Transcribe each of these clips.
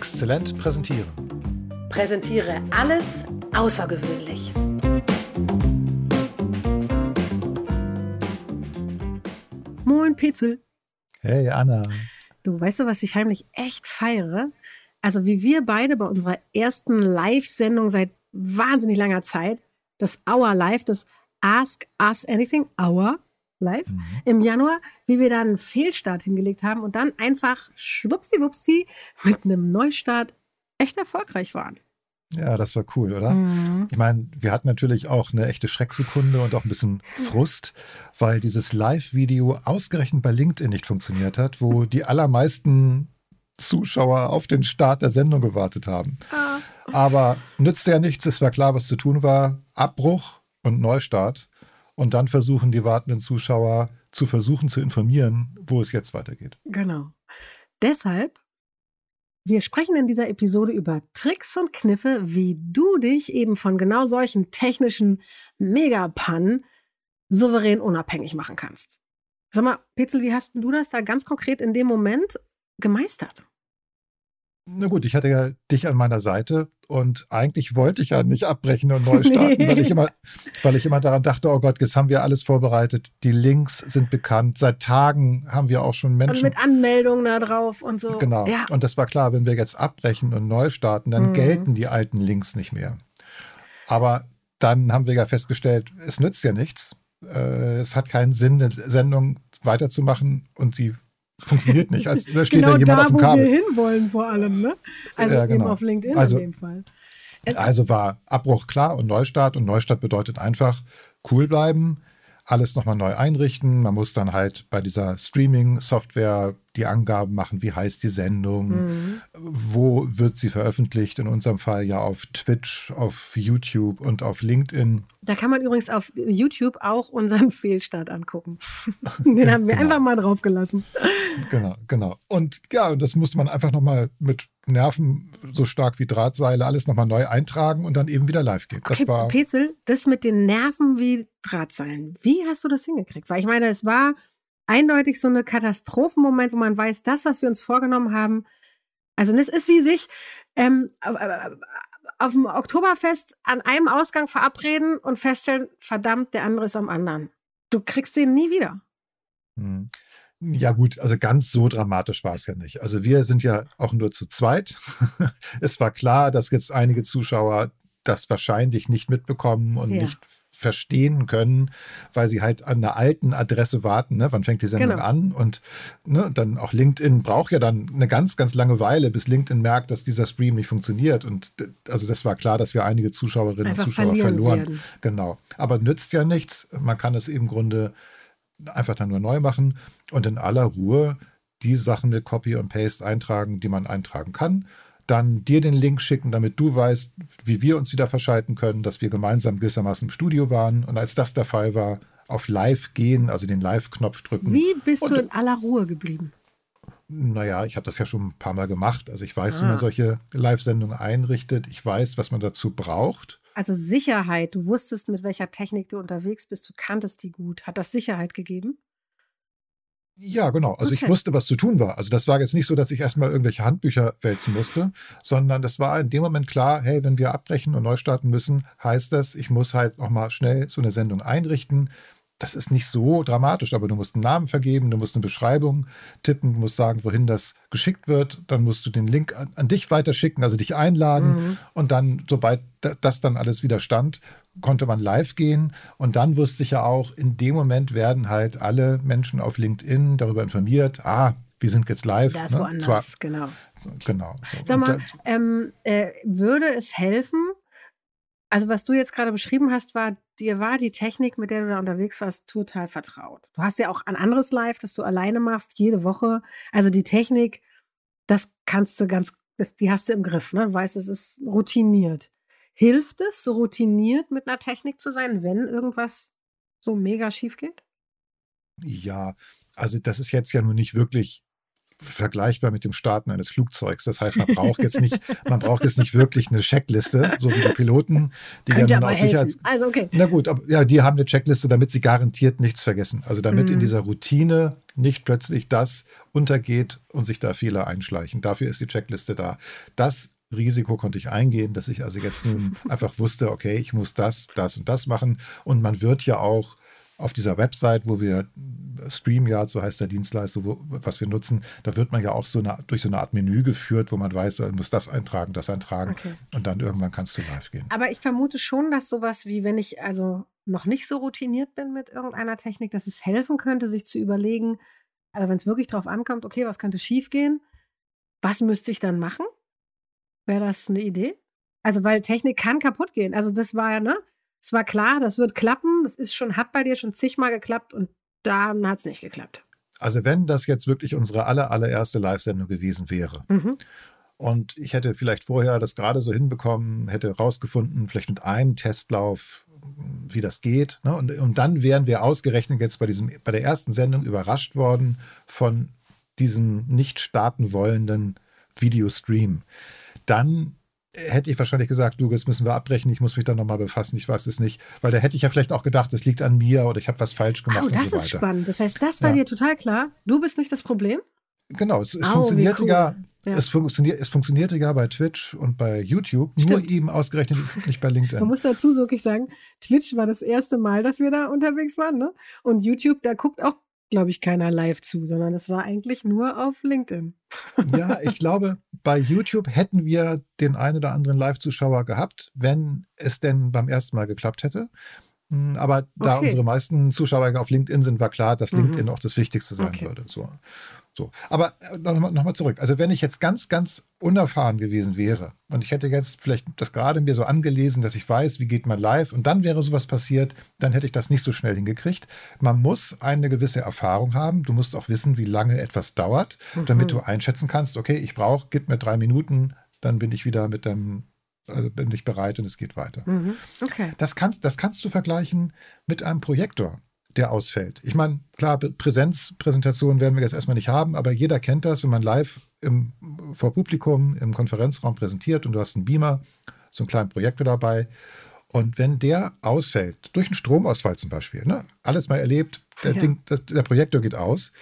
Exzellent präsentieren. Präsentiere alles außergewöhnlich. Moin Petzel. Hey Anna. Du weißt du, was ich heimlich echt feiere? Also wie wir beide bei unserer ersten Live-Sendung seit wahnsinnig langer Zeit, das Hour Live, das Ask Us Anything Hour Live mhm. im Januar, wie wir da einen Fehlstart hingelegt haben und dann einfach schwuppsiwupsi mit einem Neustart echt erfolgreich waren. Ja, das war cool, oder? Mhm. Ich meine, wir hatten natürlich auch eine echte Schrecksekunde und auch ein bisschen Frust, weil dieses Live-Video ausgerechnet bei LinkedIn nicht funktioniert hat, wo die allermeisten Zuschauer auf den Start der Sendung gewartet haben. Ah. Aber nützte ja nichts, es war klar, was zu tun war. Abbruch und Neustart. Und dann versuchen die wartenden Zuschauer zu versuchen zu informieren, wo es jetzt weitergeht. Genau. Deshalb wir sprechen in dieser Episode über Tricks und Kniffe, wie du dich eben von genau solchen technischen Megapannen souverän unabhängig machen kannst. Sag mal, Petzel, wie hast du das da ganz konkret in dem Moment gemeistert? Na gut, ich hatte ja dich an meiner Seite und eigentlich wollte ich ja nicht abbrechen und neu starten, nee. weil, ich immer, weil ich immer daran dachte, oh Gott, jetzt haben wir alles vorbereitet. Die Links sind bekannt. Seit Tagen haben wir auch schon Menschen. Und mit Anmeldungen da drauf und so. Genau. Ja. Und das war klar, wenn wir jetzt abbrechen und neu starten, dann mhm. gelten die alten Links nicht mehr. Aber dann haben wir ja festgestellt, es nützt ja nichts. Äh, es hat keinen Sinn, eine Sendung weiterzumachen und sie funktioniert nicht. Als, da steht genau da jemand da, auf dem Kabel. wo wir hinwollen vor allem, ne? Also ja, genau. eben auf LinkedIn also, in dem Fall. Also war Abbruch klar und Neustart. Und Neustart bedeutet einfach cool bleiben, alles nochmal neu einrichten. Man muss dann halt bei dieser Streaming-Software die Angaben machen, wie heißt die Sendung, mhm. wo wird sie veröffentlicht, in unserem Fall ja auf Twitch, auf YouTube und auf LinkedIn. Da kann man übrigens auf YouTube auch unseren Fehlstart angucken. Den haben wir genau. einfach mal draufgelassen. Genau, genau. Und ja, das musste man einfach nochmal mit Nerven so stark wie Drahtseile alles nochmal neu eintragen und dann eben wieder live gehen. Das okay, war Petzel, das mit den Nerven wie Drahtseilen. Wie hast du das hingekriegt? Weil ich meine, es war eindeutig so eine Katastrophenmoment, wo man weiß, das, was wir uns vorgenommen haben, also es ist wie sich ähm, auf dem Oktoberfest an einem Ausgang verabreden und feststellen, verdammt, der andere ist am anderen. Du kriegst den nie wieder. Hm. Ja gut, also ganz so dramatisch war es ja nicht. Also wir sind ja auch nur zu zweit. es war klar, dass jetzt einige Zuschauer das wahrscheinlich nicht mitbekommen und ja. nicht verstehen können, weil sie halt an einer alten Adresse warten. Ne? Wann fängt die Sendung genau. an? Und ne, dann auch LinkedIn braucht ja dann eine ganz, ganz lange Weile, bis LinkedIn merkt, dass dieser Stream nicht funktioniert. Und also das war klar, dass wir einige Zuschauerinnen Einfach und Zuschauer verloren. Werden. Genau. Aber nützt ja nichts. Man kann es im Grunde einfach dann nur neu machen und in aller Ruhe die Sachen mit Copy und Paste eintragen, die man eintragen kann dann dir den Link schicken, damit du weißt, wie wir uns wieder verschalten können, dass wir gemeinsam gewissermaßen im Studio waren. Und als das der Fall war, auf Live gehen, also den Live-Knopf drücken. Wie bist und, du in aller Ruhe geblieben? Naja, ich habe das ja schon ein paar Mal gemacht. Also ich weiß, ah. wie man ah. solche Live-Sendungen einrichtet. Ich weiß, was man dazu braucht. Also Sicherheit. Du wusstest, mit welcher Technik du unterwegs bist. Du kanntest die gut. Hat das Sicherheit gegeben? Ja, genau. Also okay. ich wusste, was zu tun war. Also das war jetzt nicht so, dass ich erstmal irgendwelche Handbücher wälzen musste, sondern das war in dem Moment klar, hey, wenn wir abbrechen und neu starten müssen, heißt das, ich muss halt nochmal schnell so eine Sendung einrichten. Das ist nicht so dramatisch, aber du musst einen Namen vergeben, du musst eine Beschreibung tippen, du musst sagen, wohin das geschickt wird. Dann musst du den Link an, an dich weiterschicken, also dich einladen. Mhm. Und dann, sobald das dann alles wieder stand, konnte man live gehen. Und dann wusste ich ja auch, in dem Moment werden halt alle Menschen auf LinkedIn darüber informiert, ah, wir sind jetzt live. Das ne? woanders, Zwar, genau. Genau. So. Sag mal, ähm, äh, würde es helfen, also was du jetzt gerade beschrieben hast, war, dir war die Technik, mit der du da unterwegs warst, total vertraut. Du hast ja auch ein anderes Live, das du alleine machst, jede Woche. Also die Technik, das kannst du ganz, das, die hast du im Griff, ne? Du weißt, es ist routiniert. Hilft es, so routiniert mit einer Technik zu sein, wenn irgendwas so mega schief geht? Ja, also das ist jetzt ja nun nicht wirklich vergleichbar mit dem Starten eines Flugzeugs. Das heißt, man braucht jetzt nicht, man braucht jetzt nicht wirklich eine Checkliste, so wie die Piloten, die Könnte ja nun auch Sicherheits... Also okay. Na gut, aber ja, die haben eine Checkliste, damit sie garantiert nichts vergessen. Also damit Mhm. in dieser Routine nicht plötzlich das untergeht und sich da Fehler einschleichen. Dafür ist die Checkliste da. Das Risiko konnte ich eingehen, dass ich also jetzt nun einfach wusste, okay, ich muss das, das und das machen. Und man wird ja auch auf dieser Website, wo wir StreamYard, so heißt der Dienstleister, wo, was wir nutzen, da wird man ja auch so eine, durch so eine Art Menü geführt, wo man weiß, man muss das eintragen, das eintragen Okay. und dann irgendwann kannst du live gehen. Aber ich vermute schon, dass sowas wie, wenn ich also noch nicht so routiniert bin mit irgendeiner Technik, dass es helfen könnte, sich zu überlegen, also wenn es wirklich drauf ankommt, okay, was könnte schiefgehen? Was müsste ich dann machen? Wäre das eine Idee? Also, weil Technik kann kaputt gehen. Also, das war ja, ne? Es war klar, das wird klappen. Das ist schon, hat bei dir schon zigmal geklappt und dann hat es nicht geklappt. Also wenn das jetzt wirklich unsere aller, allererste Live-Sendung gewesen wäre Mhm. und ich hätte vielleicht vorher das gerade so hinbekommen, hätte rausgefunden, vielleicht mit einem Testlauf, wie das geht. Ne? Und, und dann wären wir ausgerechnet jetzt bei, diesem, bei der ersten Sendung überrascht worden von diesem nicht starten wollenden Videostream. Dann hätte ich wahrscheinlich gesagt, du, jetzt müssen wir abbrechen, ich muss mich da nochmal befassen, ich weiß es nicht. Weil da hätte ich ja vielleicht auch gedacht, es liegt an mir oder ich habe was falsch gemacht Oh, das so ist spannend. Das heißt, das war Ja. dir total klar. Du bist nicht das Problem. Genau, es, es wie funktionierte cool. ja, Ja. Es, funktioniert, es funktionierte ja bei Twitch und bei YouTube, nur Stimmt. eben ausgerechnet nicht bei Man LinkedIn. muss dazu wirklich sagen, Twitch war das erste Mal, dass wir da unterwegs waren. Ne? Und YouTube, da guckt auch, glaube ich, keiner live zu, sondern das war eigentlich nur auf LinkedIn. Ja, ich glaube, bei YouTube hätten wir den einen oder anderen Live-Zuschauer gehabt, wenn es denn beim ersten Mal geklappt hätte. Hm, Aber da Okay. unsere meisten Zuschauer auf LinkedIn sind, war klar, dass Mhm. LinkedIn auch das Wichtigste sein Okay. würde. So. So. Aber nochmal noch mal zurück. Also wenn ich jetzt ganz, ganz unerfahren gewesen wäre und ich hätte jetzt vielleicht das gerade mir so angelesen, dass ich weiß, wie geht man live und dann wäre sowas passiert, dann hätte ich das nicht so schnell hingekriegt. Man muss eine gewisse Erfahrung haben. Du musst auch wissen, wie lange etwas dauert, damit Mhm. du einschätzen kannst, okay, ich brauche, gib mir drei Minuten, dann bin ich wieder mit dem, also bin ich bereit und es geht weiter. Mhm. Okay. Das kannst, das kannst du vergleichen mit einem Projektor, der ausfällt. Ich meine, klar, Präsenzpräsentationen werden wir jetzt erstmal nicht haben, aber jeder kennt das, wenn man live im, vor Publikum im Konferenzraum präsentiert und du hast einen Beamer, so einen kleinen Projektor dabei. Und wenn der ausfällt, durch einen Stromausfall zum Beispiel, ne, alles mal erlebt, der, Ja. Ding, das, der Projektor geht aus,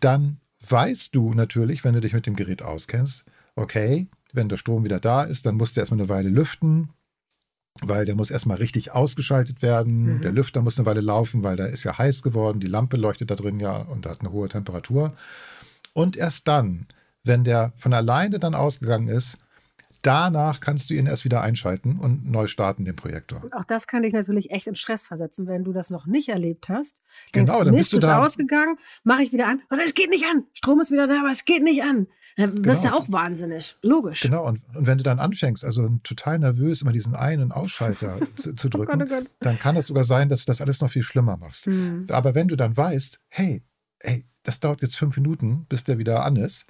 dann weißt du natürlich, wenn du dich mit dem Gerät auskennst, okay, wenn der Strom wieder da ist, dann musst du erstmal eine Weile lüften, weil der muss erstmal richtig ausgeschaltet werden. Mhm. Der Lüfter muss eine Weile laufen, weil da ist ja heiß geworden, die Lampe leuchtet da drin ja und hat eine hohe Temperatur. Und erst dann, wenn der von alleine dann ausgegangen ist, danach kannst du ihn erst wieder einschalten und neu starten, den Projektor. Und auch das kann dich natürlich echt in Stress versetzen, wenn du das noch nicht erlebt hast. Genau, Denkst, dann Mist bist du ist da- ausgegangen, mache ich wieder an und es geht nicht an. Strom ist wieder da, aber es geht nicht an. Dann wirst du Genau. auch wahnsinnig. Logisch. Genau, und, und wenn du dann anfängst, also total nervös immer diesen Ein- und Ausschalter zu, zu Oh Gott, drücken, oh Gott. dann kann es sogar sein, dass du das alles noch viel schlimmer machst. Hm. Aber wenn du dann weißt, hey, hey, das dauert jetzt fünf Minuten, bis der wieder an ist,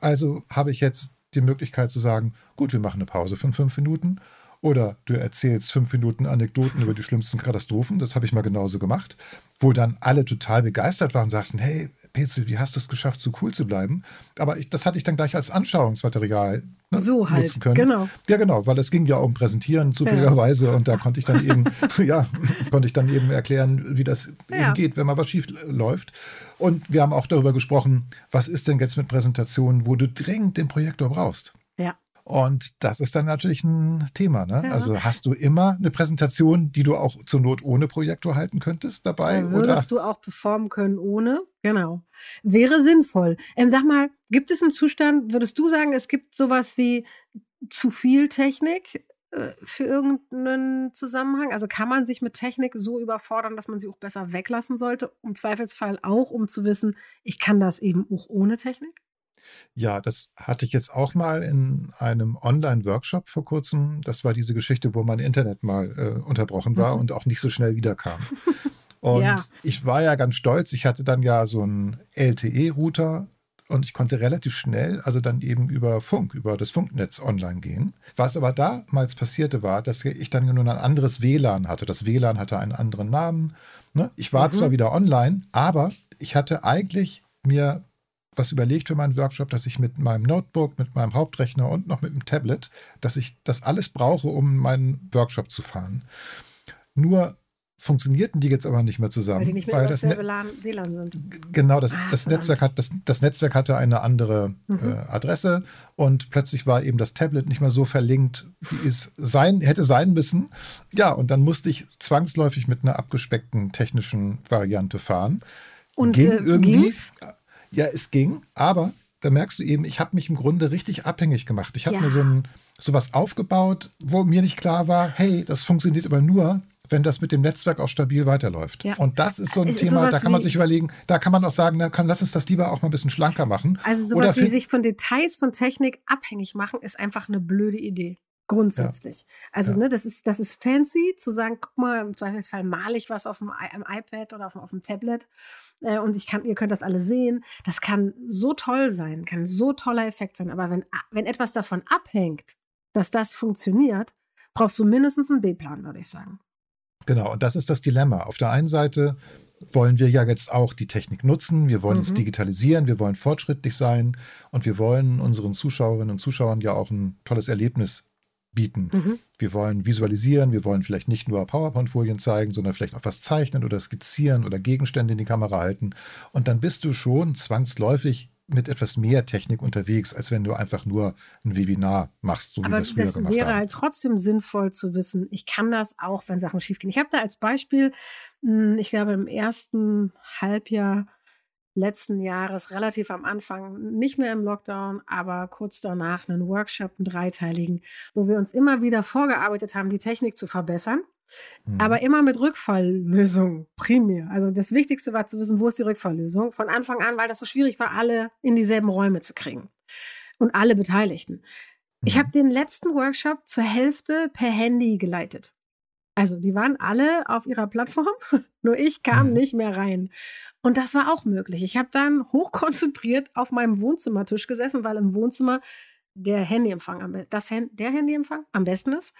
also habe ich jetzt die Möglichkeit zu sagen, gut, wir machen eine Pause von fünf Minuten. Oder du erzählst fünf Minuten Anekdoten über die schlimmsten Katastrophen. Das habe ich mal genauso gemacht. Wo dann alle total begeistert waren und sagten, hey, Petzel, wie hast du es geschafft, so cool zu bleiben? Aber ich, das hatte ich dann gleich als Anschauungsmaterial ne, So halt, nutzen können. genau. Ja, genau, weil es ging ja um Präsentieren zufälligerweise und da konnte ich dann eben, ja, konnte ich dann eben erklären, wie das Ja. eben geht, wenn mal was schief läuft. Und wir haben auch darüber gesprochen, was ist denn jetzt mit Präsentationen, wo du dringend den Projektor brauchst? Ja. Und das ist dann natürlich ein Thema. Ne? Ja. Also hast du immer eine Präsentation, die du auch zur Not ohne Projektor halten könntest dabei? Oder? würdest du auch performen können ohne? Genau. Wäre sinnvoll. Ähm, sag mal, gibt es einen Zustand, würdest du sagen, es gibt sowas wie zu viel Technik äh, für irgendeinen Zusammenhang? Also kann man sich mit Technik so überfordern, dass man sie auch besser weglassen sollte? Im Zweifelsfall auch, um zu wissen, ich kann das eben auch ohne Technik? Ja, das hatte ich jetzt auch mal in einem Online-Workshop vor kurzem. Das war diese Geschichte, wo mein Internet mal äh, unterbrochen war Mhm. und auch nicht so schnell wiederkam. Und Ja. ich war ja ganz stolz. Ich hatte dann ja so einen LTE-Router und ich konnte relativ schnell, also dann eben über Funk, über das Funknetz online gehen. Was aber damals passierte war, dass ich dann nur ein anderes WLAN hatte. Das WLAN hatte einen anderen Namen. Ne? Ich war Mhm. zwar wieder online, aber ich hatte eigentlich mir was überlegt für meinen Workshop, dass ich mit meinem Notebook, mit meinem Hauptrechner und noch mit dem Tablet, dass ich das alles brauche, um meinen Workshop zu fahren. Nur funktionierten die jetzt aber nicht mehr zusammen. Weil die nicht mehr weil das WLAN sind. Genau, das, ah, das Netzwerk hat, das, das Netzwerk hatte eine andere mhm. äh, Adresse und plötzlich war eben das Tablet nicht mehr so verlinkt, wie es sein, hätte sein müssen. Ja, und dann musste ich zwangsläufig mit einer abgespeckten technischen Variante fahren. Und ging äh, irgendwie. Ging's? Ja, es ging, aber da merkst du eben, ich habe mich im Grunde richtig abhängig gemacht. Ich habe ja. mir so ein sowas aufgebaut, wo mir nicht klar war, hey, das funktioniert aber nur, wenn das mit dem Netzwerk auch stabil weiterläuft. Ja. Und das ist so ein es Thema, da kann man sich überlegen, da kann man auch sagen, na, komm, lass uns das lieber auch mal ein bisschen schlanker machen. Also sowas Oder wie sich von Details von Technik abhängig machen, ist einfach eine blöde Idee. Grundsätzlich. Ja. Also, ja. ne, das ist, das ist fancy, zu sagen, guck mal, im Zweifelsfall male ich was auf dem iPad oder auf dem, auf dem Tablet äh, und ich kann, ihr könnt das alle sehen. Das kann so toll sein, kann so toller Effekt sein. Aber wenn, wenn etwas davon abhängt, dass das funktioniert, brauchst du mindestens einen B-Plan, würde ich sagen. Genau, und das ist das Dilemma. Auf der einen Seite wollen wir ja jetzt auch die Technik nutzen, wir wollen mhm. es digitalisieren, wir wollen fortschrittlich sein und wir wollen unseren Zuschauerinnen und Zuschauern ja auch ein tolles Erlebnis bieten. Mhm. Wir wollen visualisieren, wir wollen vielleicht nicht nur PowerPoint-Folien zeigen, sondern vielleicht auch was zeichnen oder skizzieren oder Gegenstände in die Kamera halten. Und dann bist du schon zwangsläufig mit etwas mehr Technik unterwegs, als wenn du einfach nur ein Webinar machst, so Aber wie wir es früher gemacht haben. wäre halt trotzdem sinnvoll zu wissen, ich kann das auch, wenn Sachen schiefgehen. Ich habe da als Beispiel, hm, ich glaube im ersten Halbjahr letzten Jahres, relativ am Anfang, nicht mehr im Lockdown, aber kurz danach einen Workshop, einen dreiteiligen, wo wir uns immer wieder vorgearbeitet haben, die Technik zu verbessern. Mhm. Aber immer mit Rückfalllösung primär. Also das Wichtigste war zu wissen, wo ist die Rückfalllösung von Anfang an, weil das so schwierig war, alle in dieselben Räume zu kriegen und alle Beteiligten. Mhm. Ich habe den letzten Workshop zur Hälfte per Handy geleitet. Also die waren alle auf ihrer Plattform, nur ich kam mhm. nicht mehr rein. Und das war auch möglich. Ich habe dann hochkonzentriert auf meinem Wohnzimmertisch gesessen, weil im Wohnzimmer der Handyempfang am, das, der Handyempfang am besten ist.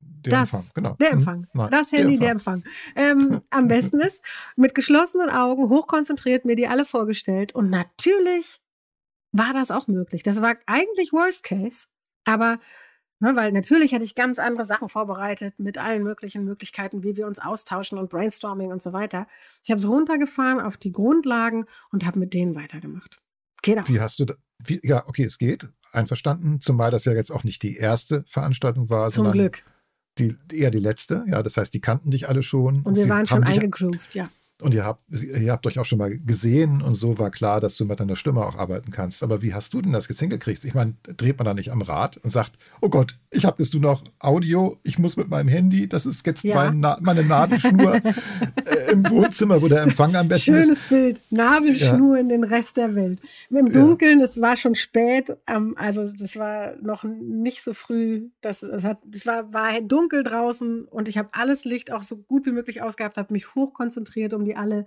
Der das, Empfang, genau. Der mhm. Empfang. Nein, das Handy, der Empfang. Der Empfang. Ähm, am besten ist, mit geschlossenen Augen, hochkonzentriert, mir die alle vorgestellt. Und natürlich war das auch möglich. Das war eigentlich Worst Case. Aber, ne, weil natürlich hatte ich ganz andere Sachen vorbereitet mit allen möglichen Möglichkeiten, wie wir uns austauschen und Brainstorming und so weiter. Ich habe es runtergefahren auf die Grundlagen und habe mit denen weitergemacht. Geht auch. Wie hast du da, wie, ja, okay, es geht. Einverstanden. Zumal das ja jetzt auch nicht die erste Veranstaltung war. Zum Glück die, eher die letzte. Ja, das heißt, die kannten dich alle schon. Und wir waren schon eingegroovt, ja. Und ihr habt, ihr habt euch auch schon mal gesehen und so war klar, dass du mit deiner Stimme auch arbeiten kannst. Aber wie hast du denn das jetzt hingekriegt? Ich meine, dreht man da nicht am Rad und sagt, oh Gott, ich habe jetzt nur noch Audio, ich muss mit meinem Handy, das ist jetzt ja. mein Na meine Nabelschnur äh, im Wohnzimmer, wo der Empfang am besten Schönes ist. Schönes Bild, Nabelschnur ja. in den Rest der Welt. Im Dunkeln, es war schon spät, ähm, also das war noch nicht so früh, das, das, hat, das war, war dunkel draußen und ich habe alles Licht auch so gut wie möglich ausgehabt, habe mich hochkonzentriert, um die alle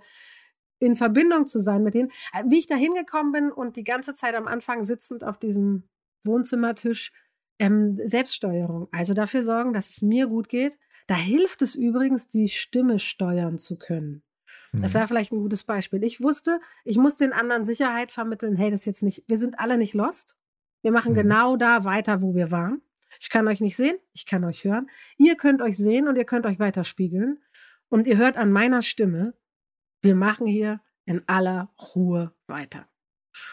in Verbindung zu sein mit denen. Äh, wie ich da hingekommen bin und die ganze Zeit am Anfang sitzend auf diesem Wohnzimmertisch, ähm, Selbststeuerung. Also dafür sorgen, dass es mir gut geht. Da hilft es übrigens, die Stimme steuern zu können. Das mhm. wäre vielleicht ein gutes Beispiel. Ich wusste, ich muss den anderen Sicherheit vermitteln, hey, das ist jetzt nicht, wir sind alle nicht lost. Wir machen mhm. genau da weiter, wo wir waren. Ich kann euch nicht sehen, ich kann euch hören. Ihr könnt euch sehen und ihr könnt euch weiter spiegeln. Und ihr hört an meiner Stimme, wir machen hier in aller Ruhe weiter.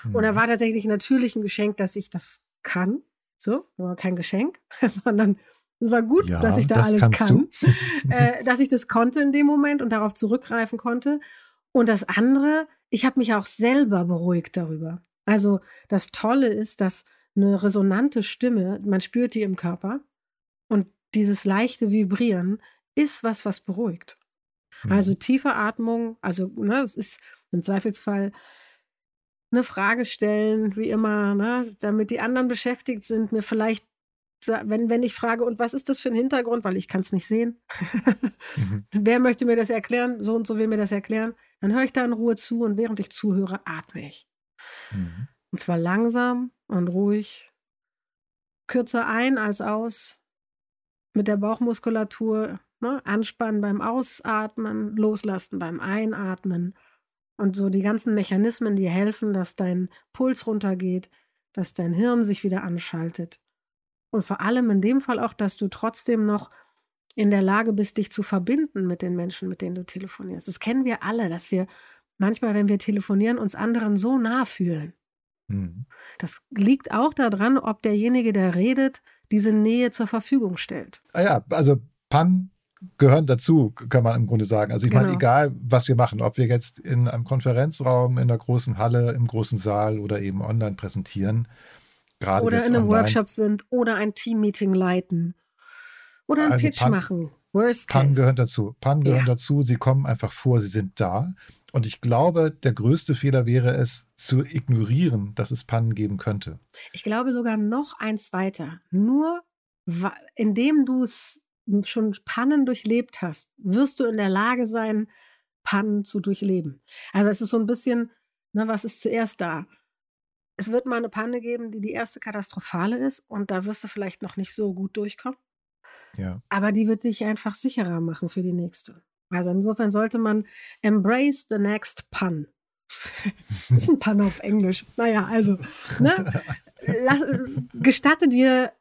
Mhm. Und er war tatsächlich natürlich ein Geschenk, dass ich das kann. So, aber kein Geschenk, sondern es war gut, ja, dass ich da alles kann, äh, dass ich das konnte in dem Moment und darauf zurückgreifen konnte. Und das andere, ich habe mich auch selber beruhigt darüber. Also das Tolle ist, dass eine resonante Stimme, man spürt die im Körper und dieses leichte Vibrieren ist was, was beruhigt. Also mhm. tiefe Atmung, also ne, es ist im Zweifelsfall eine Frage stellen, wie immer, ne, damit die anderen beschäftigt sind, mir vielleicht, wenn, wenn ich frage, und was ist das für ein Hintergrund, weil ich kann es nicht sehen. mhm. Wer möchte mir das erklären? So und so will mir das erklären. Dann höre ich da in Ruhe zu und während ich zuhöre, atme ich. Mhm. Und zwar langsam und ruhig, kürzer ein als aus, mit der Bauchmuskulatur Ne? Anspannen beim Ausatmen, loslassen beim Einatmen. Und so die ganzen Mechanismen, die helfen, dass dein Puls runtergeht, dass dein Hirn sich wieder anschaltet. Und vor allem in dem Fall auch, dass du trotzdem noch in der Lage bist, dich zu verbinden mit den Menschen, mit denen du telefonierst. Das kennen wir alle, dass wir manchmal, wenn wir telefonieren, uns anderen so nah fühlen. Mhm. Das liegt auch daran, ob derjenige, der redet, diese Nähe zur Verfügung stellt. Ah ja, also Pan gehören dazu, kann man im Grunde sagen. Also ich genau. meine, egal was wir machen, ob wir jetzt in einem Konferenzraum, in der großen Halle, im großen Saal oder eben online präsentieren, gerade oder in einem online, Workshop sind oder ein Teammeeting leiten oder einen also Pitch Pan, machen. Worst Pan case. gehören dazu. Pan gehören ja. dazu. Sie kommen einfach vor, sie sind da. Und ich glaube, der größte Fehler wäre es, zu ignorieren, dass es Pannen geben könnte. Ich glaube sogar noch eins weiter. Nur indem du es schon Pannen durchlebt hast, wirst du in der Lage sein, Pannen zu durchleben. Also es ist so ein bisschen, ne, was ist zuerst da? Es wird mal eine Panne geben, die die erste katastrophale ist und da wirst du vielleicht noch nicht so gut durchkommen. Ja. Aber die wird dich einfach sicherer machen für die nächste. Also insofern sollte man embrace the next pun. das ist ein Pun auf Englisch. Naja, also, ne? Lass, gestatte dir,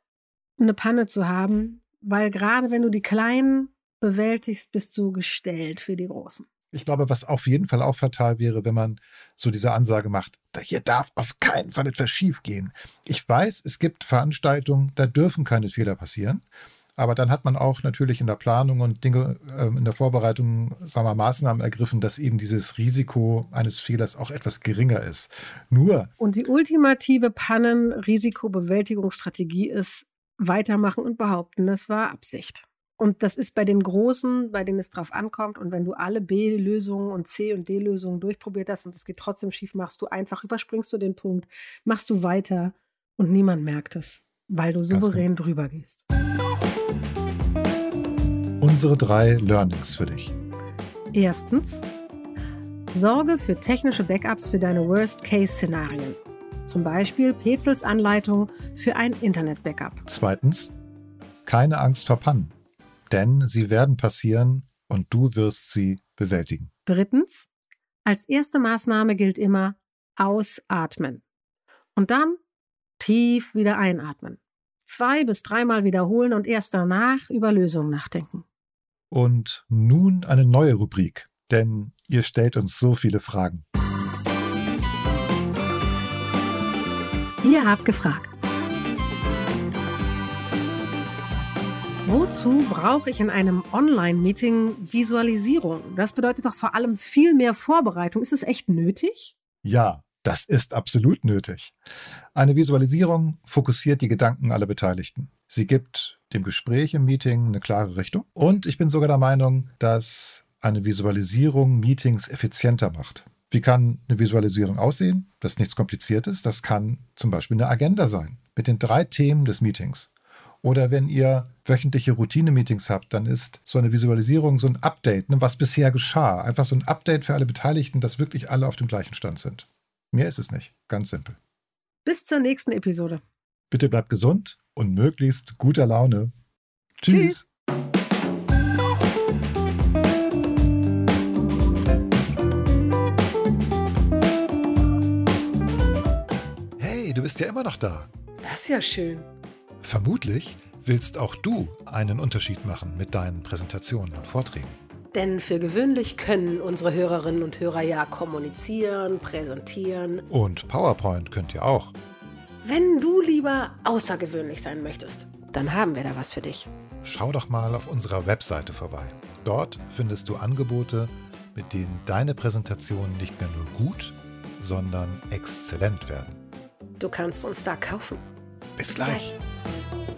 eine Panne zu haben, weil gerade wenn du die Kleinen bewältigst, bist du gestellt für die Großen. Ich glaube, was auf jeden Fall auch fatal wäre, wenn man so diese Ansage macht, hier darf auf keinen Fall etwas schief gehen. Ich weiß, es gibt Veranstaltungen, da dürfen keine Fehler passieren. Aber dann hat man auch natürlich in der Planung und Dinge äh, in der Vorbereitung, sagen wir, Maßnahmen ergriffen, dass eben dieses Risiko eines Fehlers auch etwas geringer ist. Nur. Und die ultimative Pannen-Risikobewältigungsstrategie ist weitermachen und behaupten, das war Absicht. Und das ist bei den Großen, bei denen es drauf ankommt. Und wenn du alle B-Lösungen und C- und D-Lösungen durchprobiert hast und es geht trotzdem schief, machst du einfach, überspringst du den Punkt, machst du weiter und niemand merkt es, weil du souverän drüber gehst unsere drei Learnings für dich. Erstens, sorge für technische Backups für deine Worst-Case-Szenarien. Zum Beispiel Pezels Anleitung für ein Internet-Backup. Zweitens, keine Angst vor Pannen, denn sie werden passieren und du wirst sie bewältigen. Drittens, als erste Maßnahme gilt immer ausatmen und dann tief wieder einatmen. Zwei bis dreimal wiederholen und erst danach über Lösungen nachdenken. Und nun eine neue Rubrik, denn ihr stellt uns so viele Fragen. Ihr habt gefragt. Wozu brauche ich in einem Online-Meeting Visualisierung? Das bedeutet doch vor allem viel mehr Vorbereitung. Ist es echt nötig? Ja, das ist absolut nötig. Eine Visualisierung fokussiert die Gedanken aller Beteiligten. Sie gibt dem Gespräch im Meeting eine klare Richtung. Und ich bin sogar der Meinung, dass eine Visualisierung Meetings effizienter macht. Wie kann eine Visualisierung aussehen? Das ist nichts Kompliziertes. Das kann zum Beispiel eine Agenda sein mit den drei Themen des Meetings. Oder wenn ihr wöchentliche Routine-Meetings habt, dann ist so eine Visualisierung so ein Update, ne, was bisher geschah. Einfach so ein Update für alle Beteiligten, dass wirklich alle auf dem gleichen Stand sind. Mehr ist es nicht. Ganz simpel. Bis zur nächsten Episode. Bitte bleibt gesund und möglichst guter Laune. Tschüss. Tschüss. Ja immer noch da. Das ist ja schön. Vermutlich willst auch du einen Unterschied machen mit deinen Präsentationen und Vorträgen. Denn für gewöhnlich können unsere Hörerinnen und Hörer ja kommunizieren, präsentieren. Und PowerPoint könnt ihr auch. Wenn du lieber außergewöhnlich sein möchtest, dann haben wir da was für dich. Schau doch mal auf unserer Webseite vorbei. Dort findest du Angebote, mit denen deine Präsentationen nicht mehr nur gut, sondern exzellent werden. Du kannst uns da kaufen. Bis, Bis gleich. gleich.